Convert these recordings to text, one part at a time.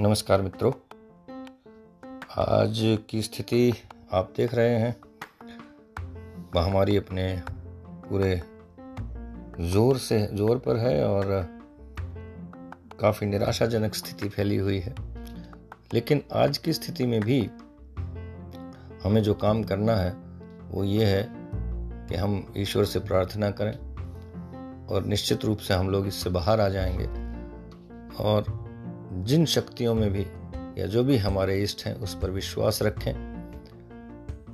नमस्कार मित्रों। आज की स्थिति आप देख रहे हैं। महामारी अपने पूरे ज़ोर से, ज़ोर पर है और काफ़ी निराशाजनक स्थिति फैली हुई है। लेकिन आज की स्थिति में भी हमें जो काम करना है, वो ये है कि हम ईश्वर से प्रार्थना करें और निश्चित रूप से हम लोग इससे बाहर आ जाएँगे। और जिन शक्तियों में भी या जो भी हमारे इष्ट हैं, उस पर विश्वास रखें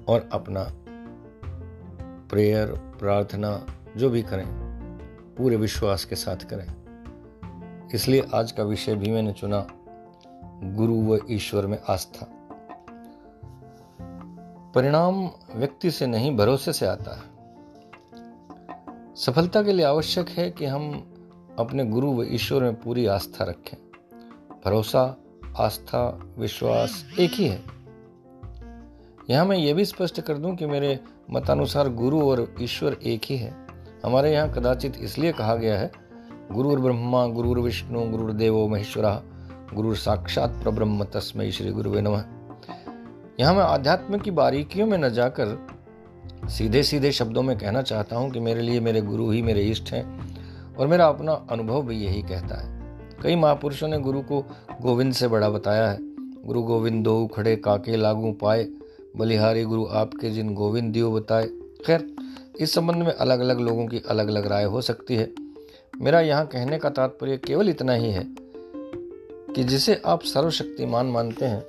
और अपना प्रेयर, प्रार्थना जो भी करें, पूरे विश्वास के साथ करें। इसलिए आज का विषय भी मैंने चुना गुरु व ईश्वर में आस्था। परिणाम व्यक्ति से नहीं, भरोसे से आता है। सफलता के लिए आवश्यक है कि हम अपने गुरु व ईश्वर में पूरी आस्था रखें। भरोसा, आस्था, विश्वास एक ही है। यहाँ मैं ये भी स्पष्ट कर दूँ कि मेरे मतानुसार गुरु और ईश्वर एक ही है। हमारे यहाँ कदाचित इसलिए कहा गया है, गुरुर ब्रह्मा, गुरुर विष्णु, गुरुर देवो महेश्वरा गुरु साक्षात प्रब्रह्म तस्मय श्री गुरुवे नमः। यहाँ मैं आध्यात्म की बारीकियों में न जाकर सीधे सीधे शब्दों में कहना चाहता हूँ कि मेरे लिए मेरे गुरु ही मेरे इष्ट हैं और मेरा अपना अनुभव भी यही कहता है। कई महापुरुषों ने गुरु को गोविंद से बड़ा बताया है। गुरु गोविंद दो खड़े काके लागू पाए, बलिहारी गुरु आपके जिन गोविंद दियो बताए। खैर, इस संबंध में अलग अलग लोगों की अलग अलग राय हो सकती है। मेरा यहाँ कहने का तात्पर्य केवल इतना ही है कि जिसे आप सर्वशक्तिमान मानते हैं,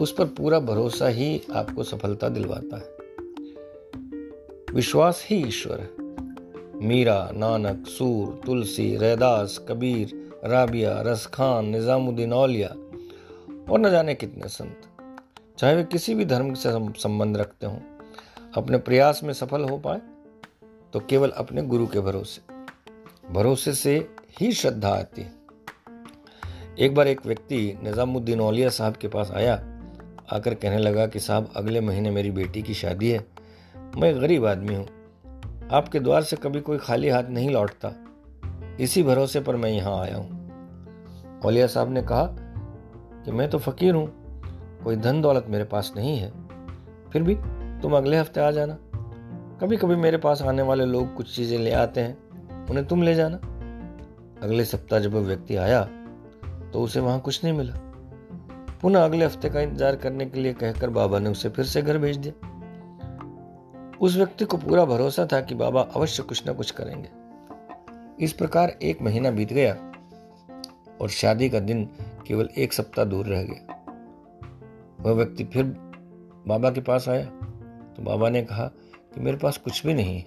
उस पर पूरा भरोसा ही आपको सफलता दिलवाता है। विश्वास ही ईश्वर है। मीरा, नानक, सूर, तुलसी, रैदास, कबीर, राबिया, रसखान, निज़ामुद्दीन, औलिया और न जाने कितने संत। चाहे वे किसी भी धर्म से संबंध रखते हों, अपने प्रयास में सफल हो पाए तो केवल अपने गुरु के भरोसे भरोसे से ही श्रद्धा आती है। एक बार एक व्यक्ति निज़ामुद्दीन औलिया साहब के पास आया, आकर कहने लगा कि साहब, अगले महीने मेरी बेटी की शादी है, मैं गरीब आदमी हूँ आपके द्वार से कभी कोई खाली हाथ नहीं लौटता। इसी भरोसे पर मैं यहाँ आया हूँ। औलिया साहब ने कहा कि मैं तो फकीर हूँ, कोई धन दौलत मेरे पास नहीं है। फिर भी तुम अगले हफ़्ते आ जाना। कभी कभी मेरे पास आने वाले लोग कुछ चीज़ें ले आते हैं, उन्हें तुम ले जाना। अगले सप्ताह जब वह व्यक्ति आया तो उसे वहाँ कुछ नहीं मिला। पुनः अगले हफ़्ते का इंतज़ार करने के लिए कहकर बाबा ने उसे फिर से घर भेज दिया। उस व्यक्ति को पूरा भरोसा था कि बाबा अवश्य कुछ ना कुछ करेंगे। इस प्रकार एक महीना बीत गया और शादी का दिन केवल एक सप्ताह दूर रह गया। वह व्यक्ति फिर बाबा के पास आया। तो बाबा ने कहा कि मेरे पास कुछ भी नहीं है।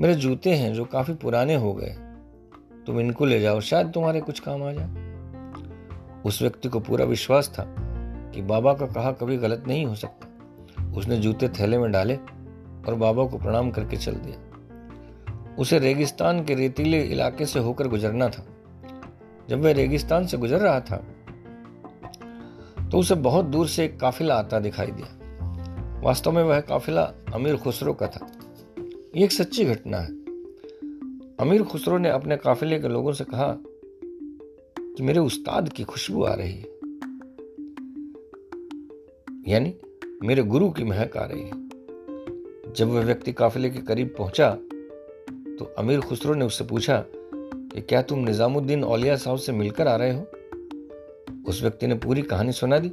मेरे जूते हैं जो काफ़ी पुराने हो गए। तुम इनको ले जाओ, शायद तुम्हारे कुछ काम आ जाए। उस व्यक्ति को पूरा विश्वास था कि बाबा का कहा कभी गलत नहीं हो सकता। उसने जूते थैले में डाले और बाबा को प्रणाम करके चल दिया। उसे रेगिस्तान के रेतीले इलाके से होकर गुजरना था। जब वह रेगिस्तान से गुजर रहा था तो उसे बहुत दूर से एक काफिला आता दिखाई दिया। वास्तव में वह काफिला अमीर खुसरो का था। ये एक सच्ची घटना है। अमीर खुसरो ने अपने काफिले के लोगों से कहा कि मेरे उस्ताद की खुशबू आ रही है। यानी मेरे गुरु की महक आ रही है। जब वह व्यक्ति काफिले के करीब पहुँचा तो अमीर खुसरो ने उससे पूछा कि क्या तुम निजामुद्दीन औलिया साहब से मिलकर आ रहे हो? उस व्यक्ति ने पूरी कहानी सुना दी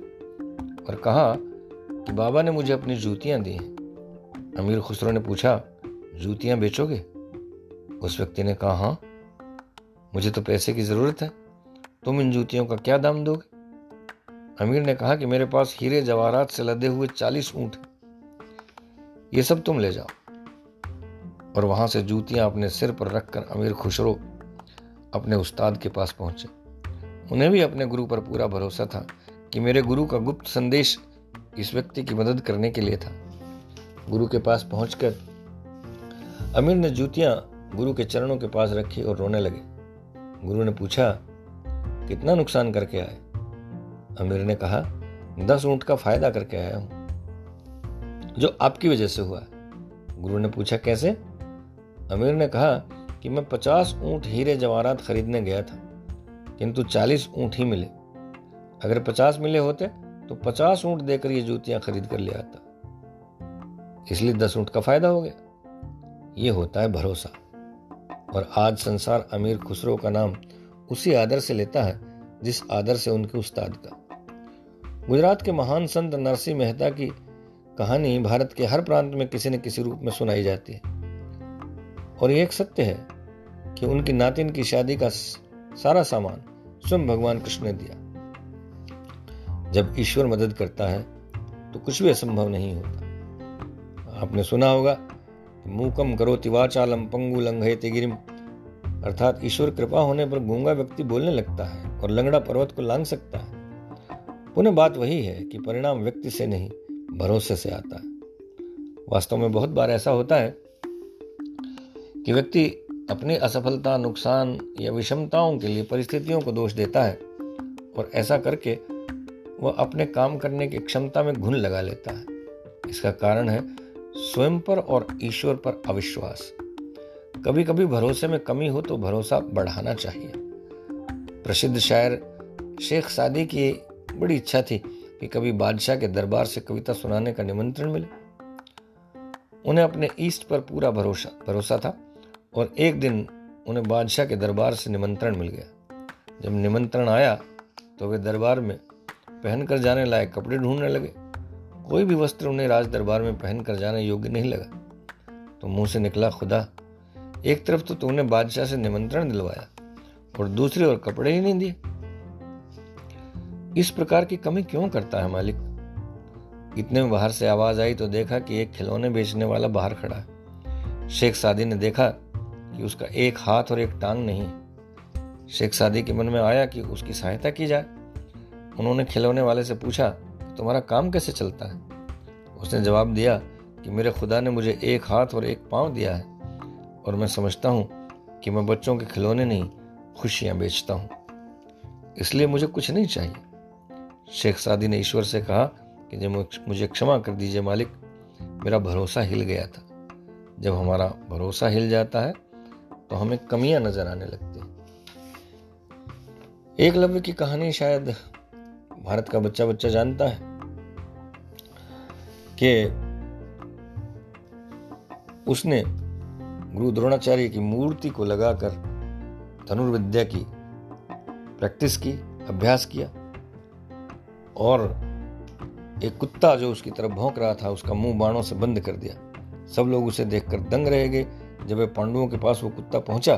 और कहा कि बाबा ने मुझे अपनी जूतियाँ दी हैं। अमीर खुसरो ने पूछा, जूतियाँ बेचोगे? उस व्यक्ति ने कहा हाँ मुझे तो पैसे की ज़रूरत है। तुम इन जूतियों का क्या दाम दोगे? अमीर ने कहा कि मेरे पास हीरे जवाहरात से लदे हुए चालीस ऊँट ये सब तुम ले जाओ। और वहाँ से जूतियाँ अपने सिर पर रखकर अमीर खुशरो अपने उस्ताद के पास पहुँचे। उन्हें भी अपने गुरु पर पूरा भरोसा था कि मेरे गुरु का गुप्त संदेश इस व्यक्ति की मदद करने के लिए था। गुरु के पास पहुंचकर अमीर ने जूतियाँ गुरु के चरणों के पास रखी और रोने लगे। गुरु ने पूछा, कितना नुकसान करके आए? अमीर ने कहा, दस ऊँट का फ़ायदा करके आया हूँ। जो आपकी वजह से हुआ गुरु ने पूछा, कैसे? अमीर ने कहा कि मैं पचास ऊँट हीरे जवाहरात खरीदने गया था, किंतु चालीस ऊँट ही मिले। अगर पचास मिले होते तो पचास ऊँट देकर ये जूतियाँ खरीद कर ले आता। इसलिए दस ऊँट का फ़ायदा हो गया। ये होता है भरोसा। और आज संसार अमीर खुसरो का नाम उसी आदर से लेता है, जिस आदर से उनके उस्ताद का। गुजरात के महान संत नरसिंह मेहता की कहानी भारत के हर प्रांत में किसी न किसी रूप में सुनाई जाती है। और यह एक सत्य है कि उनकी नातिन की शादी का सारा सामान स्वयं भगवान कृष्ण ने दिया। जब ईश्वर मदद करता है तो कुछ भी असंभव नहीं होता। आपने सुना होगा मूकम करो तिवाचालम पंगु लंघे तिगिरिम अर्थात ईश्वर कृपा होने पर गूँगा व्यक्ति बोलने लगता है और लंगड़ा पर्वत को लांग सकता है। पुनः बात वही है कि परिणाम व्यक्ति से नहीं, भरोसे से आता है। वास्तव में बहुत बार ऐसा होता है कि व्यक्ति अपनी असफलता, नुकसान या विषमताओं के लिए परिस्थितियों को दोष देता है और ऐसा करके वह अपने काम करने की क्षमता में घुन लगा लेता है। इसका कारण है स्वयं पर और ईश्वर पर अविश्वास। कभी कभी भरोसे में कमी हो तो भरोसा बढ़ाना चाहिए। प्रसिद्ध शायर शेख सादी की बड़ी इच्छा थी कि कभी बादशाह के दरबार से कविता सुनाने का निमंत्रण मिले। उन्हें अपने ईस्ट पर पूरा भरोसा भरोसा था और एक दिन उन्हें बादशाह के दरबार से निमंत्रण मिल गया। जब निमंत्रण आया तो वे दरबार में पहनकर जाने लायक कपड़े ढूँढने लगे। कोई भी वस्त्र उन्हें राज दरबार में पहनकर जाने योग्य नहीं लगा। तो मुँह से निकला, खुदा, एक तरफ़ तो तुमने बादशाह से निमंत्रण दिलवाया और दूसरी ओर कपड़े ही नहीं दिए। इस प्रकार की कमी क्यों करता है मालिक? इतने में बाहर से आवाज़ आई तो देखा कि एक खिलौने बेचने वाला बाहर खड़ा है। शेख सादी ने देखा कि उसका एक हाथ और एक टांग नहीं। शेख सादी के मन में आया कि उसकी सहायता की जाए। उन्होंने खिलौने वाले से पूछा, तुम्हारा काम कैसे चलता है? उसने जवाब दिया कि, मेरे खुदा ने मुझे एक हाथ और एक पाँव दिया है और मैं समझता हूँ कि मैं बच्चों के खिलौने नहीं, खुशियाँ बेचता हूँ। इसलिए मुझे कुछ नहीं चाहिए। शेख सादी ने ईश्वर से कहा कि जब मुझे क्षमा कर दीजिए मालिक, मेरा भरोसा हिल गया था। जब हमारा भरोसा हिल जाता है तो हमें कमियाँ नज़र आने लगती हैं। एक लव्य की कहानी शायद भारत का बच्चा बच्चा जानता है कि उसने गुरु द्रोणाचार्य की मूर्ति को लगाकर धनुर्विद्या की प्रैक्टिस की, अभ्यास किया। और एक कुत्ता जो उसकी तरफ़ भौंक रहा था, उसका मुँह बाणों से बंद कर दिया। सब लोग उसे देखकर दंग रह गए। जब वे पांडवों के पास वो कुत्ता पहुँचा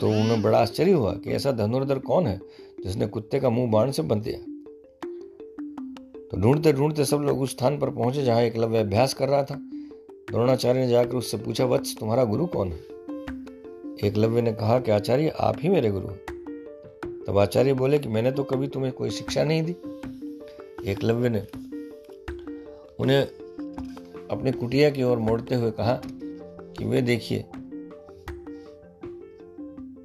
तो उन्हें बड़ा आश्चर्य हुआ कि ऐसा धनुर्धर कौन है जिसने कुत्ते का मुँह बाण से बंद दिया। तो ढूंढते ढूंढते सब लोग उस स्थान पर पहुँचे जहाँ एक लव्य अभ्यास कर रहा था। द्रोणाचार्य ने जाकर उससे पूछा, वत्स, तुम्हारा गुरु कौन है? एकलव्य ने कहा कि, आचार्य, आप ही मेरे गुरु तब आचार्य बोले कि मैंने तो कभी तुम्हें कोई शिक्षा नहीं दी। एकलव्य ने उन्हें अपनी कुटिया की ओर मोड़ते हुए कहा कि वे देखिए,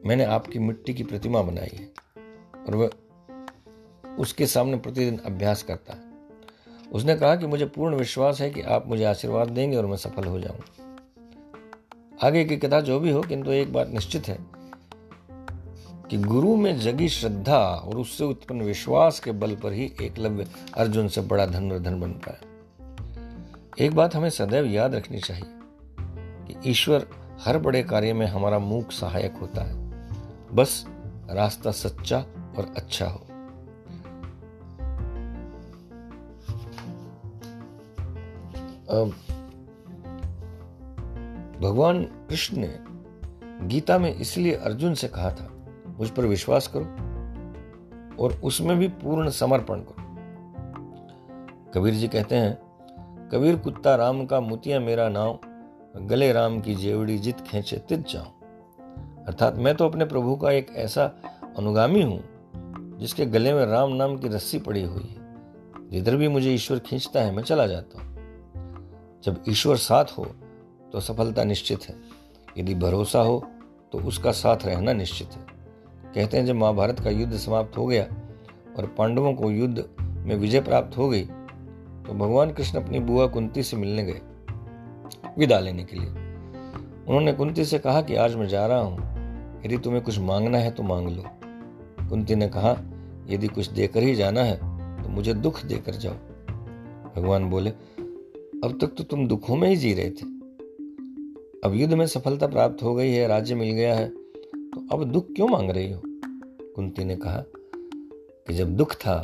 मैंने आपकी मिट्टी की प्रतिमा बनाई है और वह उसके सामने प्रतिदिन अभ्यास करता है। उसने कहा कि मुझे पूर्ण विश्वास है कि आप मुझे आशीर्वाद देंगे और मैं सफल हो जाऊँगा। आगे की कथा जो भी हो, किंतु एक बात निश्चित है कि गुरु में जगी श्रद्धा और उससे उत्पन्न विश्वास के बल पर ही एकलव्य अर्जुन से बड़ा धनुर्धन बन पाया। एक बात हमें सदैव याद रखनी चाहिए कि ईश्वर हर बड़े कार्य में हमारा मूक सहायक होता है। बस रास्ता सच्चा और अच्छा हो। भगवान कृष्ण ने गीता में इसलिए अर्जुन से कहा था मुझ पर विश्वास करो और उसमें भी पूर्ण समर्पण करो। कबीर जी कहते हैं, कबीर कुत्ता राम का मुतिया मेरा नाव गले राम की जेवड़ी जित खेचे तित जाऊँ। अर्थात मैं तो अपने प्रभु का एक ऐसा अनुगामी हूँ, जिसके गले में राम नाम की रस्सी पड़ी हुई है। जिधर भी मुझे ईश्वर खींचता है, मैं चला जाता हूँ। जब ईश्वर साथ हो तो सफलता निश्चित है। यदि भरोसा हो तो उसका साथ रहना निश्चित है। कहते हैं, जब महाभारत का युद्ध समाप्त हो गया और पांडवों को युद्ध में विजय प्राप्त हो गई तो भगवान कृष्ण अपनी बुआ कुंती से मिलने गए, विदा लेने के लिए। उन्होंने कुंती से कहा कि, आज मैं जा रहा हूँ। यदि तुम्हें कुछ मांगना है तो मांग लो। कुंती ने कहा, यदि कुछ देकर ही जाना है तो मुझे दुख देकर जाओ। भगवान बोले, अब तक तो तुम दुखों में ही जी रहे थे। अब युद्ध में सफलता प्राप्त हो गई है, राज्य मिल गया है अब दुख क्यों मांग रही हो? कुंती ने कहा कि जब दुख था,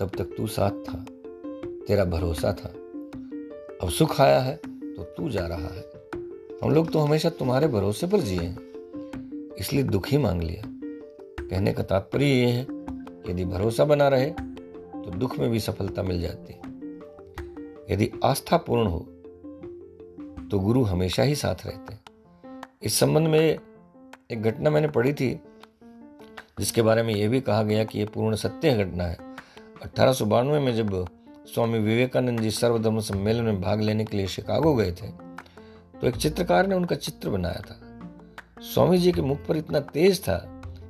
तब तक तू साथ था। तेरा भरोसा था। अब सुख आया है तो तू जा रहा है। हम लोग तो हमेशा तुम्हारे भरोसे पर जिए हैं। इसलिए दुख ही मांग लिया। कहने का तात्पर्य यह है, यदि भरोसा बना रहे तो दुख में भी सफलता मिल जाती। यदि आस्था पूर्ण हो तो गुरु हमेशा ही साथ रहते हैं। इस संबंध में एक घटना मैंने पढ़ी थी, जिसके बारे में यह भी कहा गया कि यह पूर्ण सत्य घटना है। अठारह सौ बानवे में जब स्वामी विवेकानंद जी सर्वधर्म सम्मेलन में भाग लेने के लिए शिकागो गए थे तो एक चित्रकार ने उनका चित्र बनाया था। स्वामी जी के मुख पर इतना तेज था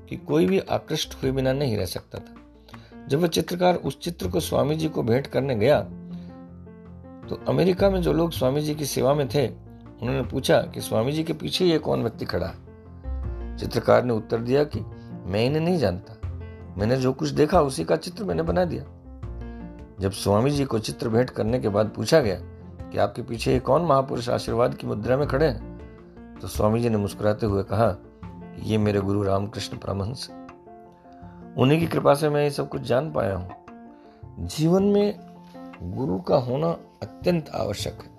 कि कोई भी आकृष्ट हुए बिना नहीं रह सकता था। जब वह चित्रकार उस चित्र को स्वामी जी को भेंट करने गया तो अमेरिका में जो लोग स्वामी जी की सेवा में थे, उन्होंने पूछा कि स्वामी जी के पीछे ये कौन व्यक्ति खड़ा है? चित्रकार ने उत्तर दिया कि मैं इन्हें नहीं जानता। मैंने जो कुछ देखा, उसी का चित्र मैंने बना दिया। जब स्वामी जी को चित्र भेंट करने के बाद पूछा गया कि आपके पीछे ये कौन महापुरुष आशीर्वाद की मुद्रा में खड़े हैं तो स्वामी जी ने मुस्कुराते हुए कहा, ये मेरे गुरु रामकृष्ण परमहंस। उन्हीं की कृपा से मैं ये सब कुछ जान पाया हूँ। जीवन में गुरु का होना अत्यंत आवश्यक है।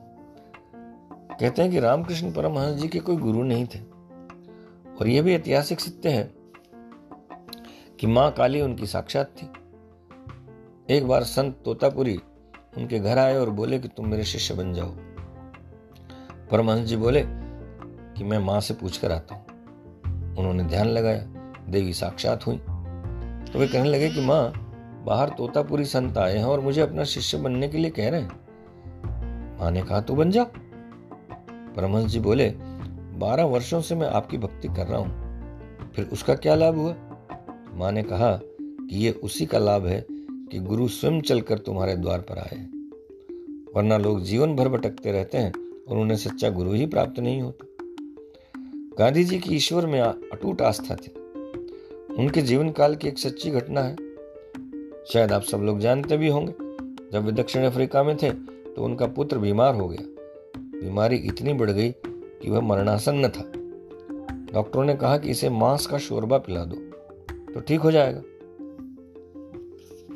कहते हैं कि रामकृष्ण परमहंस जी के कोई गुरु नहीं थे। और यह भी ऐतिहासिक सत्य है कि माँ काली उनकी साक्षात थी। एक बार संत तोतापुरी उनके घर आए और बोले कि तुम मेरे शिष्य बन जाओ। परमहंस जी बोले कि मैं माँ से पूछ कर आता हूँ। उन्होंने ध्यान लगाया, देवी साक्षात हुई। तो वे कहने लगे कि माँ, बाहर तोतापुरी संत आए हैं और मुझे अपना शिष्य बनने के लिए कह रहे हैं। माँ ने कहा, तू बन जाओ परमहंस जी बोले बारह वर्षों से मैं आपकी भक्ति कर रहा हूँ। फिर उसका क्या लाभ हुआ? माँ ने कहा कि ये उसी का लाभ है कि गुरु स्वयं चलकर तुम्हारे द्वार पर आए वरना लोग जीवन भर भटकते रहते हैं और उन्हें सच्चा गुरु ही प्राप्त नहीं होता। गांधी जी की ईश्वर में अटूट आस्था थी। उनके जीवन काल की एक सच्ची घटना है। शायद आप सब लोग जानते भी होंगे, जब वे दक्षिण अफ्रीका में थे तो उनका पुत्र बीमार हो गया। बीमारी इतनी बढ़ गई कि वह मरणासन्न था। डॉक्टरों ने कहा कि इसे मांस का शोरबा पिला दो तो ठीक हो जाएगा।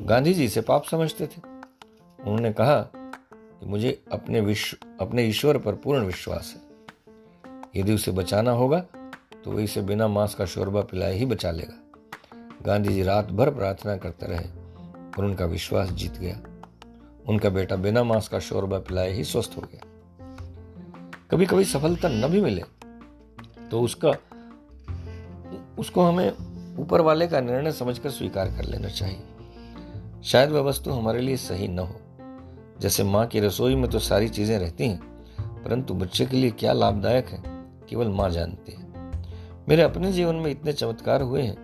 गांधी जी से पाप समझते थे। उन्होंने कहा कि मुझे अपने विश्व अपने ईश्वर पर पूर्ण विश्वास है। यदि उसे बचाना होगा तो वह इसे बिना मांस का शोरबा पिलाए ही बचा लेगा। गांधी जी रात भर प्रार्थना करते रहे और उनका विश्वास जीत गया। उनका बेटा बिना मांस का शोरबा पिलाए ही स्वस्थ हो गया। कभी कभी सफलता न भी मिले तो उसका, उसको हमें ऊपर वाले का निर्णय समझकर स्वीकार कर लेना चाहिए। शायद वह वस्तु हमारे लिए सही न हो। जैसे माँ की रसोई में तो सारी चीज़ें रहती हैं, परंतु बच्चे के लिए क्या लाभदायक है, केवल माँ जानती है। मेरे अपने जीवन में इतने चमत्कार हुए हैं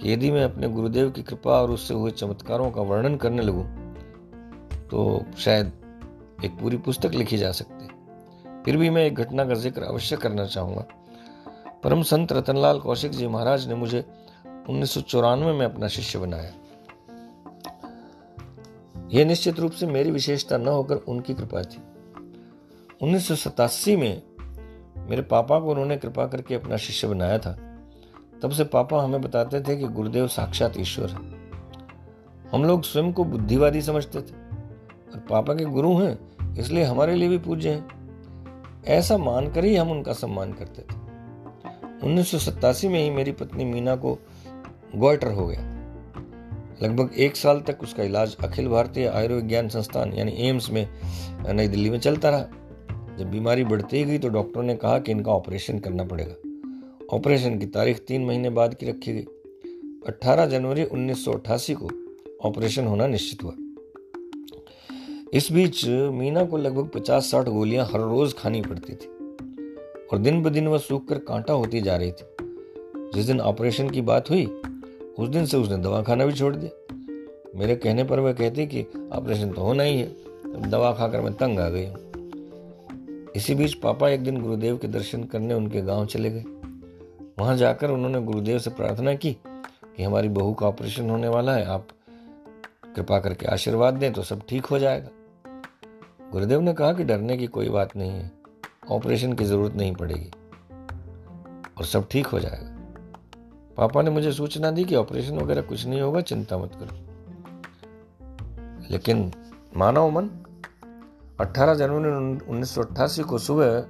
कि यदि मैं अपने गुरुदेव की कृपा और उससे हुए चमत्कारों का वर्णन करने लगूं तो शायद एक पूरी पुस्तक लिखी जा सकती फिर भी मैं एक घटना का ज़िक्र अवश्य करना चाहूँगा। परम संत रतनलाल कौशिक जी महाराज ने मुझे उन्नीस सौ चौरानवे में अपना शिष्य बनाया। यह निश्चित रूप से मेरी विशेषता न होकर उनकी कृपा थी। उन्नीस सौ सतासी में मेरे पापा को उन्होंने कृपा करके अपना शिष्य बनाया था। तब से पापा हमें बताते थे कि गुरुदेव साक्षात ईश्वर है। हम लोग स्वयं को बुद्धिवादी समझते थे। और पापा के गुरु हैं, इसलिए हमारे लिए भी पूज्य हैं। ऐसा मानकर ही हम उनका सम्मान करते थे। उन्नीस सौ सत्तासी में ही मेरी पत्नी मीना को गोइटर हो गया। लगभग एक साल तक उसका इलाज अखिल भारतीय आयुर्विज्ञान संस्थान, यानी एम्स में, नई दिल्ली में चलता रहा। जब बीमारी बढ़ती गई तो डॉक्टरों ने कहा कि इनका ऑपरेशन करना पड़ेगा। ऑपरेशन की तारीख तीन महीने बाद की रखी गई। 18 जनवरी 1988 को ऑपरेशन होना निश्चित हुआ। इस बीच मीना को लगभग पचास साठ गोलियाँ हर रोज खानी पड़ती थी और दिन ब दिन वह सूख कर कांटा होती जा रही थी। जिस दिन ऑपरेशन की बात हुई, उस दिन से उसने दवा खाना भी छोड़ दिया। मेरे कहने पर वह कहती कि ऑपरेशन तो होना ही है दवा खाकर मैं तंग आ गई हूँ। इसी बीच पापा एक दिन गुरुदेव के दर्शन करने उनके गाँव चले गए। वहाँ जाकर उन्होंने गुरुदेव से प्रार्थना की कि हमारी बहू का ऑपरेशन होने वाला है, आप कृपा करके आशीर्वाद दें तो सब ठीक हो जाएगा। गुरुदेव ने कहा कि डरने की कोई बात नहीं है, ऑपरेशन की ज़रूरत नहीं पड़ेगी, और सब ठीक हो जाएगा। पापा ने मुझे सूचना दी कि ऑपरेशन वगैरह कुछ नहीं होगा, चिंता मत करो। लेकिन मानव मन 18 जनवरी उन्नीस सौ अट्ठासी को सुबह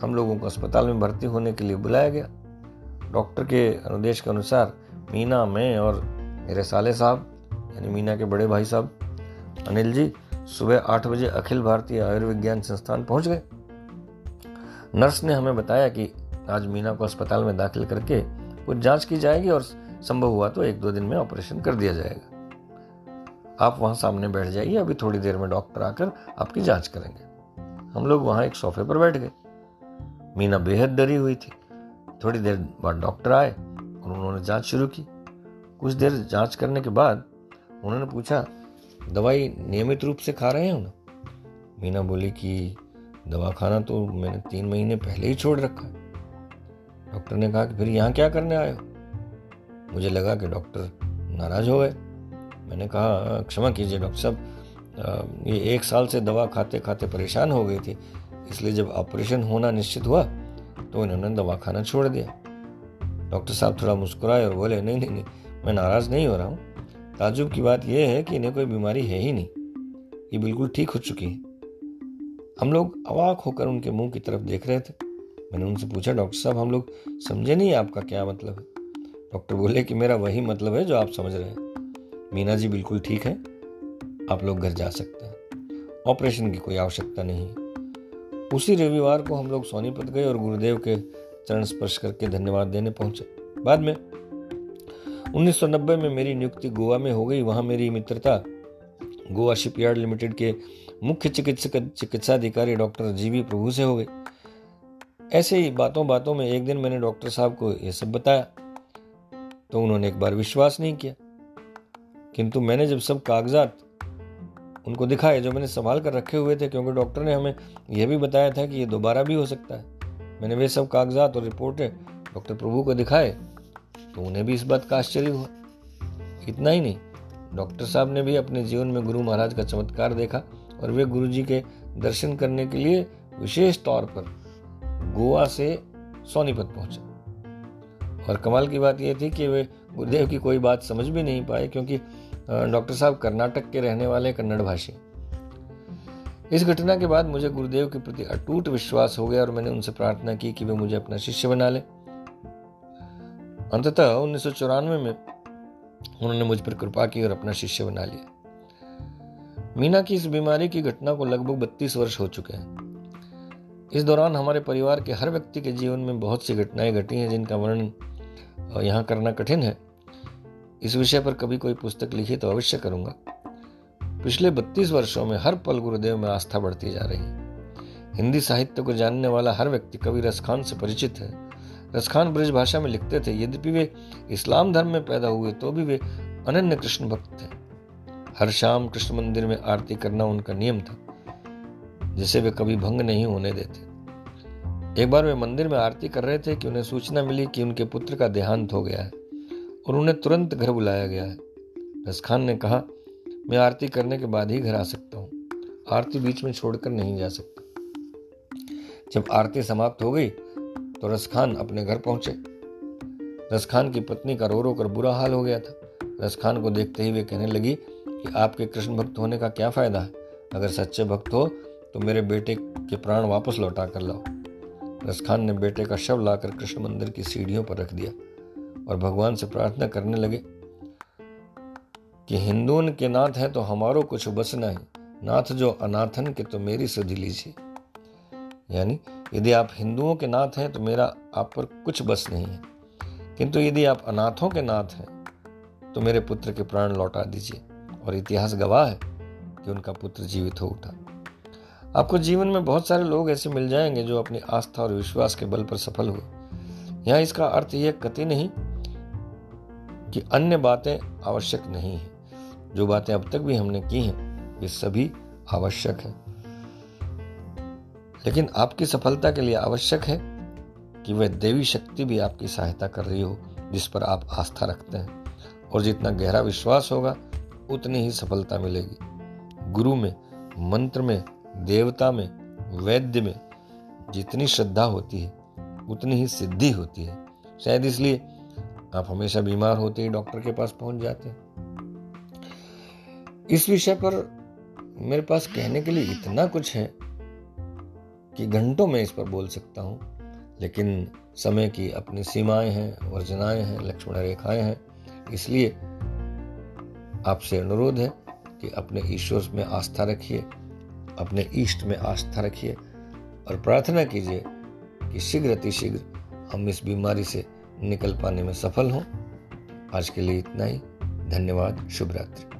हम लोगों को अस्पताल में भर्ती होने के लिए बुलाया गया। डॉक्टर के अनुदेश के अनुसार मीना, मैं और मेरे साले साहब, यानी मीना के बड़े भाई साहब, अनिल जी सुबह आठ बजे अखिल भारतीय आयुर्विज्ञान संस्थान पहुँच गए। नर्स ने हमें बताया कि आज मीना को अस्पताल में दाखिल करके कुछ जाँच की जाएगी और संभव हुआ तो एक दो दिन में ऑपरेशन कर दिया जाएगा। आप वहाँ सामने बैठ जाइए, अभी थोड़ी देर में डॉक्टर आकर आपकी जाँच करेंगे। हम लोग वहाँ एक सोफे पर बैठ गए। मीना बेहद डरी हुई थी। थोड़ी देर बाद डॉक्टर आए और उन्होंने जाँच शुरू की। कुछ देर जाँच करने के बाद उन्होंने पूछा दवाई नियमित रूप से खा रहे हो ना मीना बोली कि दवा खाना तो मैंने तीन महीने पहले ही छोड़ रखा है। डॉक्टर ने कहा कि फिर यहाँ क्या करने आए हो? मुझे लगा कि डॉक्टर नाराज़ हो गए। मैंने कहा, क्षमा कीजिए डॉक्टर साहब ये एक साल से दवा खाते खाते परेशान हो गई थी। इसलिए जब ऑपरेशन होना निश्चित हुआ तो इन्होंने दवा खाना छोड़ दिया। डॉक्टर साहब थोड़ा मुस्कुराए और बोले, नहीं नहीं नहीं, मैं नाराज़ नहीं हो रहा हूँ। ताजुब की बात यह है कि इन्हें कोई बीमारी है ही नहीं। ये बिल्कुल ठीक हो चुकी है। हम लोग अवाक होकर उनके मुँह की तरफ़ देख रहे थे। मैंने उनसे पूछा, डॉक्टर साहब, हम लोग समझे नहीं आपका क्या मतलब है? डॉक्टर बोले कि, मेरा वही मतलब है जो आप समझ रहे हैं। मीना जी बिल्कुल ठीक है। आप लोग घर जा सकते हैं। ऑपरेशन की कोई आवश्यकता नहीं उसी रविवार को हम लोग सोनीपत गए और गुरुदेव के चरण स्पर्श करके धन्यवाद देने पहुँचे। बाद में 1990 में मेरी नियुक्ति गोवा में हो गई। वहाँ मेरी मित्रता गोवा शिपयार्ड लिमिटेड के मुख्य चिकित्सक चिकित्सा अधिकारी डॉक्टर जीवी प्रभु से हो गई। ऐसे ही बातों बातों में एक दिन मैंने डॉक्टर साहब को यह सब बताया तो उन्होंने एक बार विश्वास नहीं किया। किंतु मैंने जब सब कागजात उनको दिखाए, जो मैंने संभाल कर रखे हुए थे, क्योंकि डॉक्टर ने हमें यह भी बताया था कि ये दोबारा भी हो सकता है, मैंने वे सब कागजात और रिपोर्टें डॉक्टर प्रभु को दिखाए तो उन्हें भी इस बात का आश्चर्य हुआ। इतना ही नहीं, डॉक्टर साहब ने भी अपने जीवन में गुरु महाराज का चमत्कार देखा और वे गुरु जी के दर्शन करने के लिए विशेष तौर पर गोवा से सोनीपत पहुँचे। और कमाल की बात यह थी कि वे गुरुदेव की कोई बात समझ भी नहीं पाए क्योंकि डॉक्टर साहब कर्नाटक के रहने वाले कन्नड़ भाषी। इस घटना के बाद मुझे गुरुदेव के प्रति अटूट विश्वास हो गया और मैंने उनसे प्रार्थना की कि वे मुझे अपना शिष्य बना ले। अंततः उन्नीस सौ चौरानवे में उन्होंने मुझ पर कृपा की और अपना शिष्य बना लिया। मीना की इस बीमारी की घटना को लगभग बत्तीस वर्ष हो चुके हैं। इस दौरान हमारे परिवार के हर व्यक्ति के जीवन में बहुत सी घटनाएँ घटी हैं जिनका वर्णन यहाँ करना कठिन है। इस विषय पर कभी कोई पुस्तक लिखी तो अवश्य करूँगा। पिछले बत्तीस वर्षों में हर पल गुरुदेव में आस्था बढ़ती जा रही है। हिंदी साहित्य को जानने वाला हर व्यक्ति कवि रसखान से परिचित है। रसखान ब्रज भाषा में लिखते थे, यद्यपि वे इस्लाम धर्म में पैदा हुए तो भी वे अनन्य कृष्ण भक्त थे। हर शाम कृष्ण मंदिर में आरती करना उनका नियम था, जिसे वे कभी भंग नहीं होने देते। एक बार वे मंदिर में आरती कर रहे थे कि उन्हें सूचना मिली कि उनके पुत्र का देहांत हो गया है और उन्हें तुरंत घर बुलाया गया है। रसखान ने कहा, मैं आरती करने के बाद ही घर आ सकता हूँ। आरती बीच में छोड़कर नहीं जा सकता। जब आरती समाप्त हो गई तो रसखान अपने घर पहुँचे। रसखान की पत्नी का रो रो कर बुरा हाल हो गया था। रसखान को देखते ही वे कहने लगी कि आपके कृष्ण भक्त होने का क्या फ़ायदा है? अगर सच्चे भक्त हो तो मेरे बेटे के प्राण वापस लौटा कर लाओ। रसखान ने बेटे का शव लाकर कृष्ण मंदिर की सीढ़ियों पर रख दिया और भगवान से प्रार्थना करने लगे कि हिंदुओं के नाथ है तो हमारो कुछ बस नहीं। नाथ जो अनाथन के तो मेरी सुधि लीजिए। यानी यदि आप हिंदुओं के नाथ हैं तो मेरा आप पर कुछ बस नहीं है। किंतु यदि आप अनाथों के नाथ हैं तो मेरे पुत्र के प्राण लौटा दीजिए, और इतिहास गवाह है कि उनका पुत्र जीवित हो उठा। आपको जीवन में बहुत सारे लोग ऐसे मिल जाएँगे जो अपनी आस्था और विश्वास के बल पर सफल हुए। यहाँ इसका अर्थ यह कति नहीं कि अन्य बातें आवश्यक नहीं है। जो बातें अब तक भी हमने की हैं, वे सभी आवश्यक हैं। लेकिन आपकी सफलता के लिए आवश्यक है कि वह देवी शक्ति भी आपकी सहायता कर रही हो, जिस पर आप आस्था रखते हैं। और जितना गहरा विश्वास होगा, उतनी ही सफलता मिलेगी। गुरु में, मंत्र में, देवता में, वैद्य में जितनी श्रद्धा होती है, उतनी ही सिद्धि होती है। शायद इसलिए आप हमेशा बीमार होते ही डॉक्टर के पास पहुँच जाते हैं। इस विषय पर मेरे पास कहने के लिए इतना कुछ है कि घंटों में इस पर बोल सकता हूँ, लेकिन समय की अपनी सीमाएँ हैं, वर्जनाएँ हैं, लक्ष्मण रेखाएँ हैं, इसलिए आपसे अनुरोध है कि अपने ईश्वर में आस्था रखिए, अपने इष्ट में आस्था रखिए, और प्रार्थना कीजिए कि शीघ्र अतिशीघ्र हम इस बीमारी से निकल पाने में सफल हों। आज के लिए इतना ही। धन्यवाद। शुभ रात्रि